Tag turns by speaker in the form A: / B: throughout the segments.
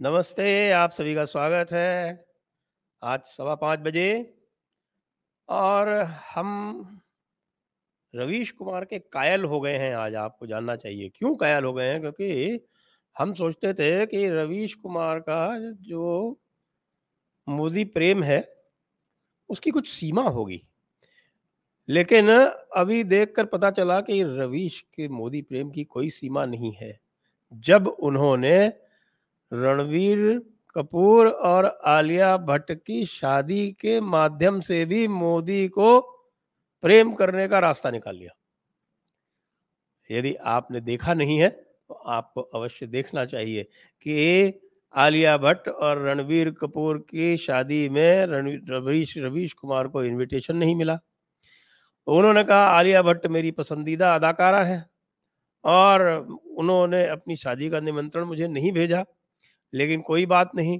A: नमस्ते, आप सभी का स्वागत है। आज सवा पाँच बजे और हम रवीश कुमार के कायल हो गए हैं। आज आपको जानना चाहिए, क्यों कायल हो गए हैं? क्योंकि हम सोचते थे कि रवीश कुमार का जो मोदी प्रेम है, उसकी कुछ सीमा होगी। लेकिन अभी देखकर पता चला कि रवीश के मोदी प्रेम की कोई सीमा नहीं है। जब उन्होंने रणवीर कपूर और आलिया भट्ट की शादी के माध्यम से भी मोदी को प्रेम करने का रास्ता निकाल लिया। यदि आपने देखा नहीं है आपको अवश्य देखना चाहिए कि आलिया भट्ट और रणवीर कपूर की शादी में रवीश रवीश कुमार को इनविटेशन नहीं मिला। तो उन्होंने कहा, आलिया भट्ट मेरी पसंदीदा अदाकारा है और उन्होंने अपनी शादी का निमंत्रण मुझे नहीं भेजा, लेकिन कोई बात नहीं।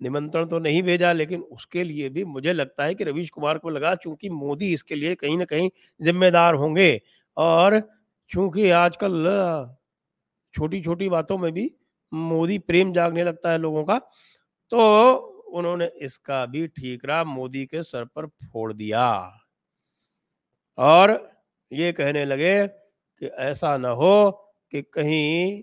A: निमंत्रण तो नहीं भेजा, लेकिन उसके लिए भी मुझे लगता है कि रवीश कुमार को लगा चूँकि मोदी इसके लिए कहीं ना कहीं जिम्मेदार होंगे और चूँकि आजकल छोटी छोटी बातों में भी मोदी प्रेम जागने लगता है लोगों का। तो उन्होंने इसका भी ठीकरा मोदी के सर पर फोड़ दिया। और ये कहने लगे कि ऐसा न हो कि कहीं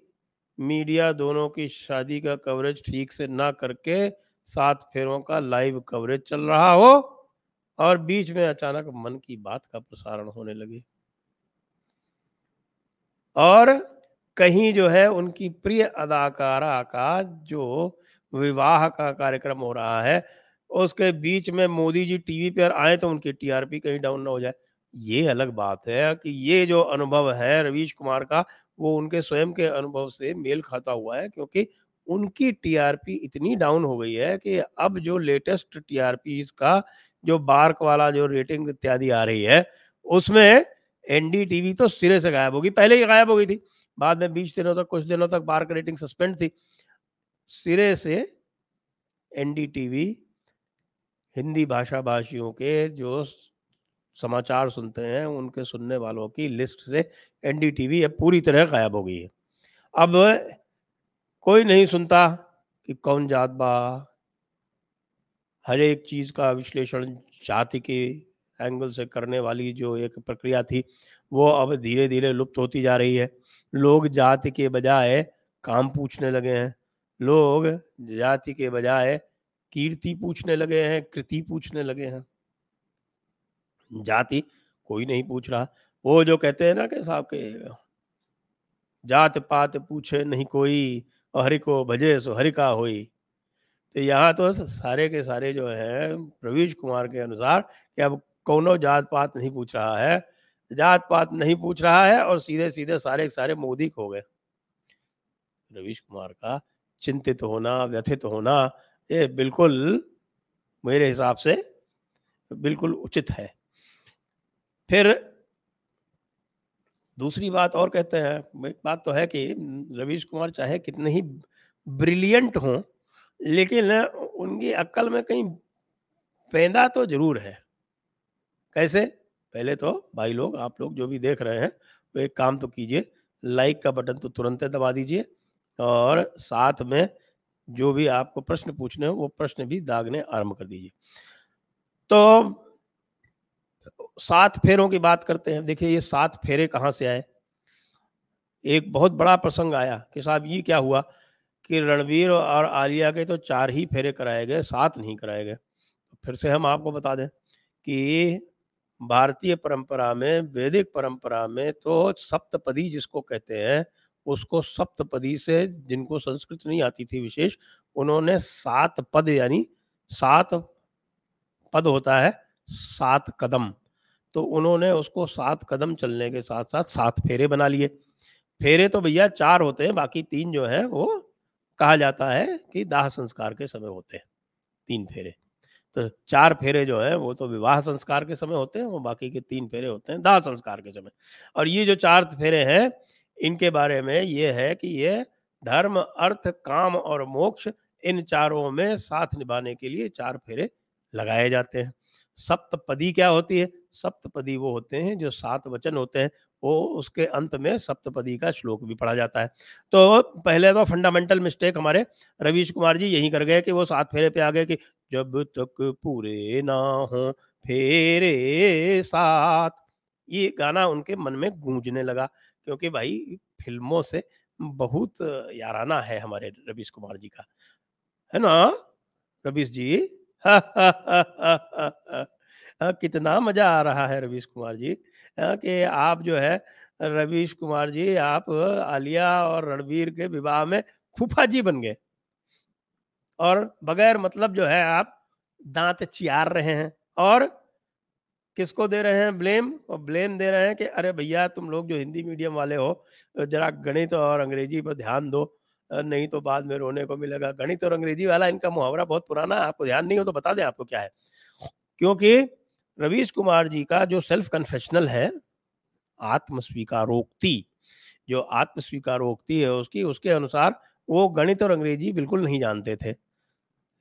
A: मीडिया दोनों की शादी का कवरेज ठीक से ना करके सात फेरों का लाइव कवरेज चल रहा हो और बीच में अचानक मन की बात का प्रसारण होने लगे। और कहीं जो है उनकी प्रिय अदाकारा का जो विवाह का कार्यक्रम हो रहा है, उसके बीच में मोदी जी टीवी पर आए तो उनकी टीआरपी कहीं डाउन ना हो जाए। ये अलग बात है कि ये जो अनुभव है रवीश कुमार का, वो उनके स्वयं के अनुभव से मेल खाता हुआ है, क्योंकि उनकी टीआरपी इतनी डाउन हो गई है कि अब जो लेटेस्ट टीआरपी का जो बार्क वाला जो रेटिंग इत्यादि आ रही है, उसमें एनडीटीवी तो सिरे से गायब होगी। पहले ही गायब हो गई थी। बाद में बीस दिनों तक, कुछ दिनों तक बार्क रेटिंग सस्पेंड थी। सिरे से एनडीटीवी हिंदी भाषा भाषियों के जो समाचार सुनते हैं, उनके सुनने वालों की लिस्ट से एनडीटीवी अब पूरी तरह गायब हो गई है। अब कोई नहीं सुनता कि कौन जात बा, हर एक चीज़ का विश्लेषण जाति के एंगल से करने वाली जो एक प्रक्रिया थी, वो अब धीरे धीरे लुप्त होती जा रही है। लोग जाति के बजाय काम पूछने लगे हैं। लोग जाति के बजाय कीर्ति पूछने लगे हैं, कृति पूछने लगे हैं। जाति कोई नहीं पूछ रहा। वो जो कहते हैं ना कि साहब के, जात पात पूछे नहीं कोई, हरि को भजे सो हरि का होई। तो यहाँ तो सारे के सारे जो है प्रवीष कुमार के अनुसार कि अब कौनो जात पात नहीं पूछ रहा है। जात पात नहीं पूछ रहा है और सीधे सीधे सारे सारे मोदी हो गए। रवीश कुमार का चिंतित होना, व्यथित होना, ये बिल्कुल मेरे हिसाब से बिल्कुल उचित है। फिर दूसरी बात और कहते हैं, एक बात तो है कि रवीश कुमार चाहे कितने ही ब्रिलियंट हों, लेकिन उनकी अक्ल में कहीं पैदा तो ज़रूर है। कैसे? पहले तो भाई लोग, आप लोग जो भी देख रहे हैं वो एक काम तो कीजिए लाइक का बटन तो तुरंत दबा दीजिए और साथ में जो भी आपको प्रश्न पूछने हो, वो प्रश्न भी दागने आरंभ कर दीजिए। तो सात फेरों की बात करते हैं। देखिए, ये सात फेरे कहाँ से आए? एक बहुत बड़ा प्रसंग आया कि साहब, ये क्या हुआ कि रणवीर और आलिया के तो चार ही फेरे कराए गए, सात नहीं कराए गए। तो फिर से हम आपको बता दें कि भारतीय परंपरा में, वैदिक परंपरा में तो सप्तपदी जिसको कहते हैं, उसको सप्तपदी से जिनको संस्कृत नहीं आती थी विशेष, उन्होंने सात पद यानी सात पद होता है, सात कदम। तो उन्होंने उसको सात कदम चलने के साथ साथ सात फेरे बना लिए। फेरे तो भैया चार होते हैं, बाकी तीन जो है वो कहा जाता है कि दाह संस्कार के समय होते हैं, तीन फेरे। तो चार फेरे जो है, वो तो विवाह संस्कार के समय होते हैं, वो बाकी के तीन फेरे होते हैं, दाह संस्कार के समय। और ये जो चार फेरे हैं, इनके बारे में ये है कि ये धर्म, अर्थ, काम और मोक्ष, इन चारों में साथ निभाने के लिए चार फेरे लगाए जाते हैं। सप्तपदी क्या होती है? सप्तपदी वो होते हैं जो सात वचन होते हैं, वो उसके अंत में सप्तपदी का श्लोक भी पढ़ा जाता है। तो पहले तो फंडामेंटल मिस्टेक हमारे रवीश कुमार जी यही कर गए कि वो सात फेरे पे आ गए कि जब तक पूरे ना हो, फेरे सात ये गाना उनके मन में गूंजने लगा, क्योंकि भाई फ़िल्मों से बहुत याराना है हमारे रवीश कुमार जी का। है ना? रवीश जी? कितना मज़ा आ रहा है रवीश कुमार जी। कि आप जो है, रवीश कुमार जी, आप आलिया और रणवीर के विवाह में फूफा जी बन गए। और बगैर मतलब जो है, आप दांत चियार रहे हैं। और किसको दे रहे हैं ब्लेम? और ब्लेम दे रहे हैं कि, अरे भैया, तुम लोग जो हिंदी मीडियम वाले हो, जरा गणित और अंग्रेज़ी पर ध्यान दो। नहीं तो बाद में रोने को मिलेगा। गणित और अंग्रेज़ी वाला इनका मुहावरा बहुत पुराना है आपको ध्यान नहीं हो तो बता दें आपको क्या है। क्योंकि रवीश कुमार जी का जो सेल्फ कन्फेशनल है, आत्मस्वीकारोक्ति, जो आत्मस्वीकारोक्ति है उसकी, उसके अनुसार वो गणित और अंग्रेज़ी बिल्कुल नहीं जानते थे।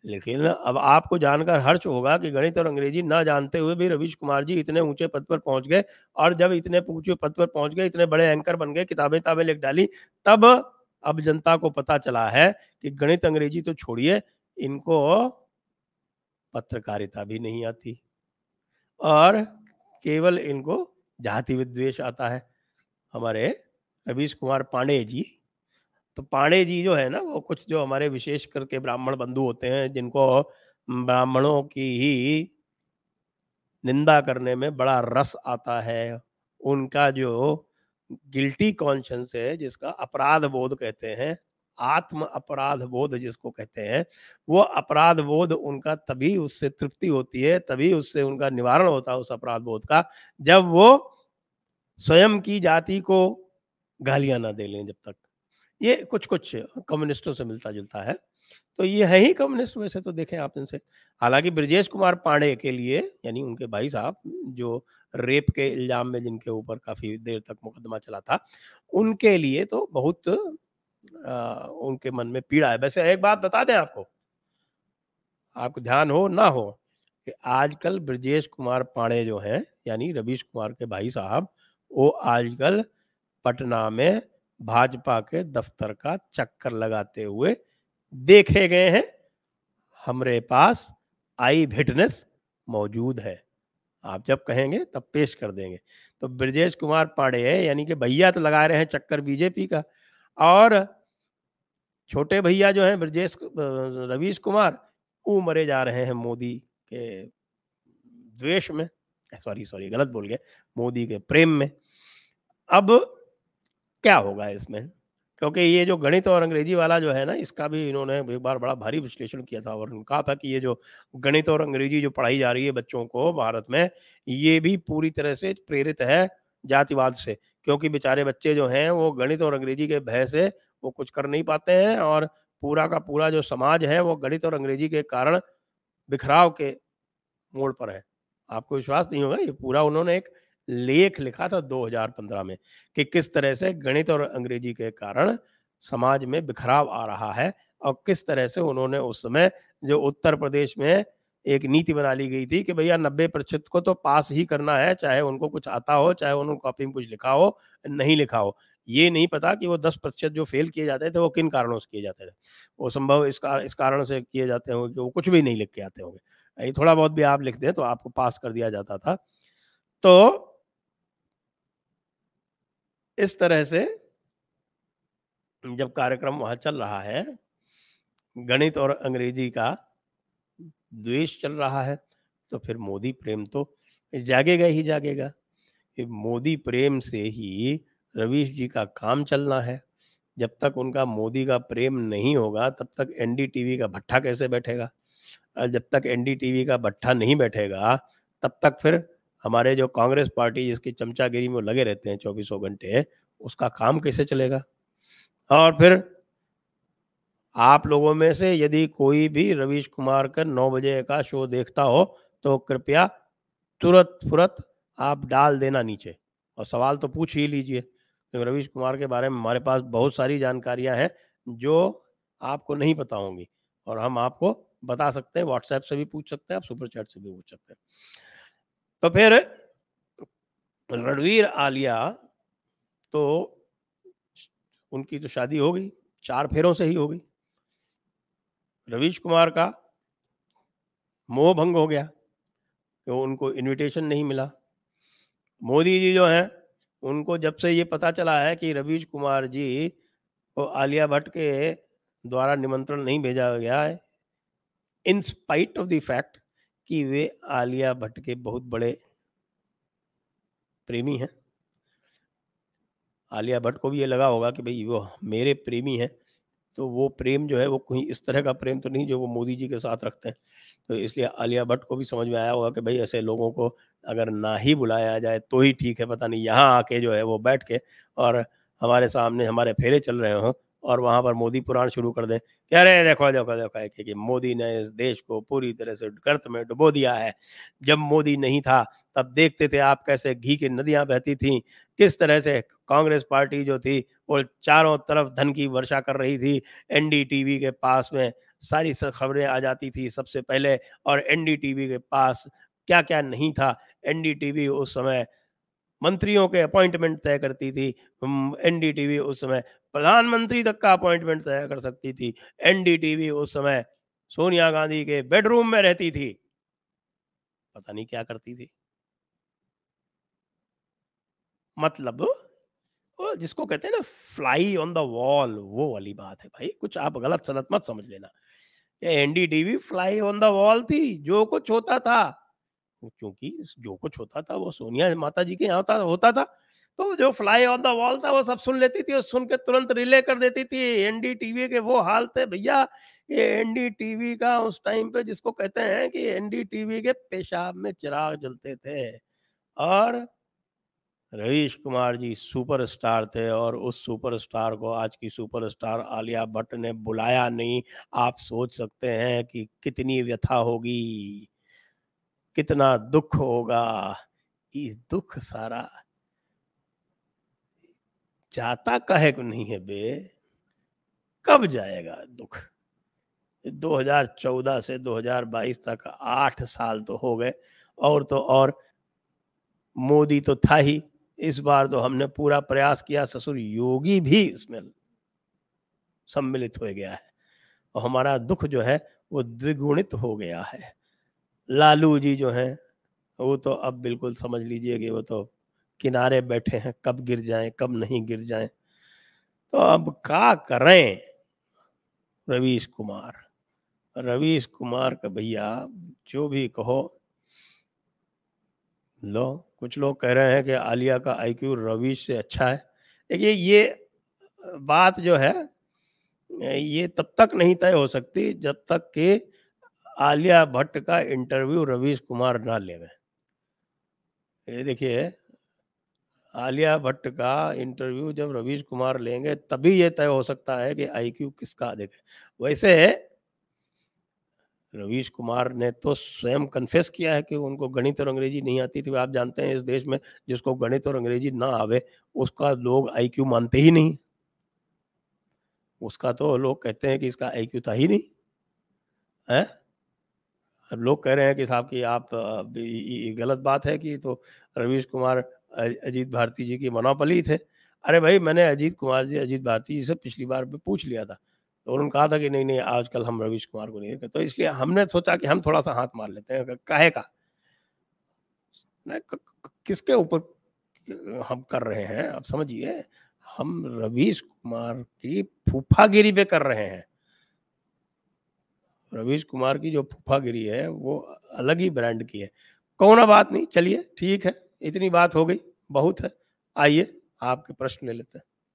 A: लेकिन अब आपको जानकर हर्ष होगा कि गणित और अंग्रेज़ी ना जानते हुए भी रवीश कुमार जी इतने ऊँचे पद पर पहुँच गए और जब इतने ऊँचे पद पर पहुँच गए, इतने बड़े एंकर बन गए किताबें किताबें लिख डाली, तब अब जनता को पता चला है कि गणित अंग्रेज़ी तो छोड़िए, इनको पत्रकारिता भी नहीं आती। और केवल इनको जाति विद्वेश आता है। हमारे रवीश कुमार पांडे जी तो पांडे जी जो है ना, वो कुछ जो हमारे विशेष करके ब्राह्मण बंधु होते हैं, जिनको ब्राह्मणों की ही निंदा करने में बड़ा रस आता है। उनका जो गिल्टी कॉन्शंस है, जिसका अपराध बोध कहते हैं, आत्म अपराध बोध जिसको कहते हैं, वो अपराध बोध उनका तभी उससे तृप्ति होती है, तभी उससे उनका निवारण होता है उस अपराध बोध का, जब वो स्वयं की जाति को गालियाँ ना दे लें जब तक। ये कुछ कुछ कम्युनिस्टों से मिलता जुलता है। तो ये है ही कम्युनिस्ट वैसे तो देखें आप इनसे। हालाँकि ब्रजेश कुमार पांडे के लिए यानी उनके भाई साहब जो रेप के इल्ज़ाम में जिनके ऊपर काफ़ी देर तक मुकदमा चला था उनके लिए तो बहुत आ, उनके मन में पीड़ा है। वैसे एक बात बता दें आपको। आपको ध्यान हो ना हो कि आजकल ब्रजेश कुमार पांडे जो हैं यानी रवीश कुमार के भाई साहब वो आजकल पटना में भाजपा के दफ्तर का चक्कर लगाते हुए देखे गए हैं। हमारे पास आई फिटनेस मौजूद है। आप जब कहेंगे तब पेश कर देंगे। तो ब्रजेश कुमार पांडे यानी कि भैया तो लगा रहे हैं चक्कर बीजेपी का। और छोटे भैया जो हैं, ब्रजेश रवीश कुमार, वो मरे जा रहे हैं मोदी के द्वेष में। सॉरी सॉरी, गलत बोल गए मोदी के प्रेम में। अब क्या होगा इसमें? क्योंकि ये जो गणित और अंग्रेज़ी वाला जो है ना, इसका भी इन्होंने एक बार बड़ा भारी विश्लेषण किया था और कहा था कि ये जो गणित और अंग्रेज़ी जो पढ़ाई जा रही है बच्चों को भारत में, ये भी पूरी तरह से प्रेरित है जातिवाद से, क्योंकि बेचारे बच्चे जो हैं, वो गणित और अंग्रेज़ी के भय से वो कुछ कर नहीं पाते हैं और पूरा का पूरा जो समाज है, वो गणित और अंग्रेज़ी के कारण बिखराव के मोड़ पर है। आपको विश्वास नहीं होगा? ये पूरा उन्होंने एक लेख लिखा था 2015 में कि किस तरह से गणित और अंग्रेज़ी के कारण समाज में बिखराव आ रहा है और किस तरह से उन्होंने उस समय जो उत्तर प्रदेश में एक नीति बना ली गई थी कि भैया नब्बे प्रतिशत को तो पास ही करना है चाहे उनको कुछ आता हो चाहे उन्होंने कॉपी में कुछ लिखा हो नहीं लिखा हो। ये नहीं पता कि वो दस प्रतिशत जो फेल किए जाते थे वो किन कारणों से किए जाते थे। वो संभव इस कार, इस कारण से किए जाते होंगे कि वो कुछ भी नहीं लिख के आते होंगे। थोड़ा बहुत भी आप लिख दें तो आपको पास कर दिया जाता था। तो इस तरह से जब कार्यक्रम वहाँ चल रहा है, गणित और अंग्रेज़ी का द्वेष चल रहा है तो फिर मोदी प्रेम तो जागेगा ही जागेगा। मोदी प्रेम से ही रवीश जी का काम चलना है। जब तक उनका मोदी का प्रेम नहीं होगा, तब तक एनडीटीवी का भट्ठा कैसे बैठेगा? जब तक एनडीटीवी का भट्ठा नहीं बैठेगा, तब तक फिर हमारे जो कांग्रेस पार्टी जिसकी चमचागिरी में लगे रहते हैं चौबीसों घंटे, उसका काम कैसे चलेगा? और फिर आप लोगों में से यदि कोई भी रवीश कुमार का नौ बजे का शो देखता हो तो कृपया तुरंत फुरत आप डाल देना नीचे। और सवाल तो पूछ ही लीजिए, क्योंकि रवीश कुमार के बारे में हमारे पास बहुत सारी जानकारियाँ हैं, जो आपको नहीं पता होंगी। और हम आपको बता सकते हैं व्हाट्सएप से भी पूछ सकते हैं, आप सुपर चैट से भी पूछ सकते हैं। तो फिर रणवीर आलिया तो उनकी तो शादी हो गई, चार फेरों से ही हो गई। रवीश कुमार का मोह भंग हो गया कि उनको इनविटेशन नहीं मिला। मोदी जी जो हैं, उनको जब से ये पता चला है कि रवीश कुमार जी को आलिया भट्ट के द्वारा निमंत्रण नहीं भेजा गया है in spite of the fact कि वे आलिया भट्ट के बहुत बड़े प्रेमी हैं। आलिया भट्ट को भी ये लगा होगा कि भाई वो मेरे प्रेमी हैं तो वो प्रेम जो है वो कहीं इस तरह का प्रेम तो नहीं जो वो मोदी जी के साथ रखते हैं। तो इसलिए आलिया भट्ट को भी समझ में आया होगा कि भाई ऐसे लोगों को अगर ना ही बुलाया जाए तो ही ठीक है, पता नहीं यहाँ आके जो है वो बैठ के और हमारे सामने हमारे फेरे चल रहे हों। और वहाँ पर मोदी पुराण शुरू कर दें। कह रहे देखो देखो देखो कि, कि मोदी ने इस देश को पूरी तरह से गर्त में डुबो दिया है। जब मोदी नहीं था तब देखते थे आप कैसे घी की नदियाँ बहती थी किस तरह से कांग्रेस पार्टी जो थी वो चारों तरफ़ धन की वर्षा कर रही थी। एनडीटीवी के पास में सारी खबरें आ जाती थी सबसे पहले और एनडीटीवी के पास क्या क्या नहीं था। एनडीटीवी उस समय मंत्रियों के अपॉइंटमेंट तय करती थी। एनडीटीवी उस समय प्रधानमंत्री तक का अपॉइंटमेंट तय कर सकती थी। एनडीटीवी उस समय सोनिया गांधी के बेडरूम में रहती थी। पता नहीं क्या करती थी। मतलब जिसको कहते हैं ना फ्लाई ऑन द वॉल वो वाली बात है भाई। कुछ आप गलत सलत मत समझ लेना। NDTV fly on the wall थी। जो कुछ होता था। क्योंकि जो कुछ होता था वो सोनिया माता जी के यहाँ होता होता था। तो जो फ्लाई ऑन द वॉल था वो सब सुन लेती थी और सुन के तुरंत रिले कर देती थी एनडीटीवी के वो हाल थे। भैया, ये एनडीटीवी का उस टाइम पे जिसको कहते हैं कि एनडीटीवी के पेशाब में चिराग जलते थे और रवीश कुमार जी सुपरस्टार थे और उस सुपरस्टार को आज की सुपरस्टार आलिया भट्ट ने बुलाया नहीं। आप सोच सकते हैं कि कितनी व्यथा होगी। कितना दुख होगा इस दुख सारा। जाता कहे को नहीं है बे, कब जाएगा दुख? 2014 से 2022 तक आठ साल तो हो गए, और तो और मोदी तो था ही। इस बार तो हमने पूरा प्रयास किया, ससुर योगी भी उसमें सम्मिलित हो गया है। और हमारा दुख जो है, वो द्विगुणित हो गया है। लालू जी जो हैं, वो तो अब बिल्कुल समझ लीजिए कि वो तो किनारे बैठे हैं, कब गिर जाएँ, कब नहीं गिर जाएँ। तो अब क्या करें? रवीश कुमार। रवीश कुमार का भैया, जो भी कहो। लो, कुछ लोग कह रहे हैं कि आलिया का आईक्यू रवीश से अच्छा है। देखिए, ये बात जो है, ये तब तक नहीं तय हो सकती जब तक कि आलिया भट्ट का इंटरव्यू रवीश कुमार ना ले ये देखिए, आलिया भट्ट का इंटरव्यू जब रवीश कुमार लेंगे, तभी ये तय हो सकता है कि आईक्यू किसका अधिक है वैसे रवीश कुमार ने तो स्वयं कन्फेस किया है कि उनको गणित और अंग्रेज़ी नहीं आती थी। आप जानते हैं इस देश में जिसको गणित और अंग्रेज़ी ना आवे, उसका लोग आईक्यू मानते ही नहीं। उसका तो लोग कहते हैं कि इसका आईक्यू था ही नहीं। है? लोग कह रहे हैं कि साहब कि आप गलत बात है कि तो रवीश कुमार अजीत भारती जी की मोनोपली थे। अरे भाई, मैंने अजीत कुमार जी, अजीत भारती जी से पिछली बार में पूछ लिया था तो उन्होंने कहा था कि नहीं नहीं, आजकल हम रवीश कुमार को नहीं देखते। तो इसलिए हमने सोचा कि हम थोड़ा सा हाथ मार लेते हैं काहे का, किसके ऊपर हम कर रहे हैं? आप समझिए, हम रवीश कुमार की फूफागिरी पे कर रहे हैं। रवीश कुमार की जो फूफागिरी है, वो अलग ही ब्रांड की है। कौन बात नहीं, चलिए, ठीक है, इतनी बात हो गई, बहुत है, आइए, आपके प्रश्न ले लेते हैं।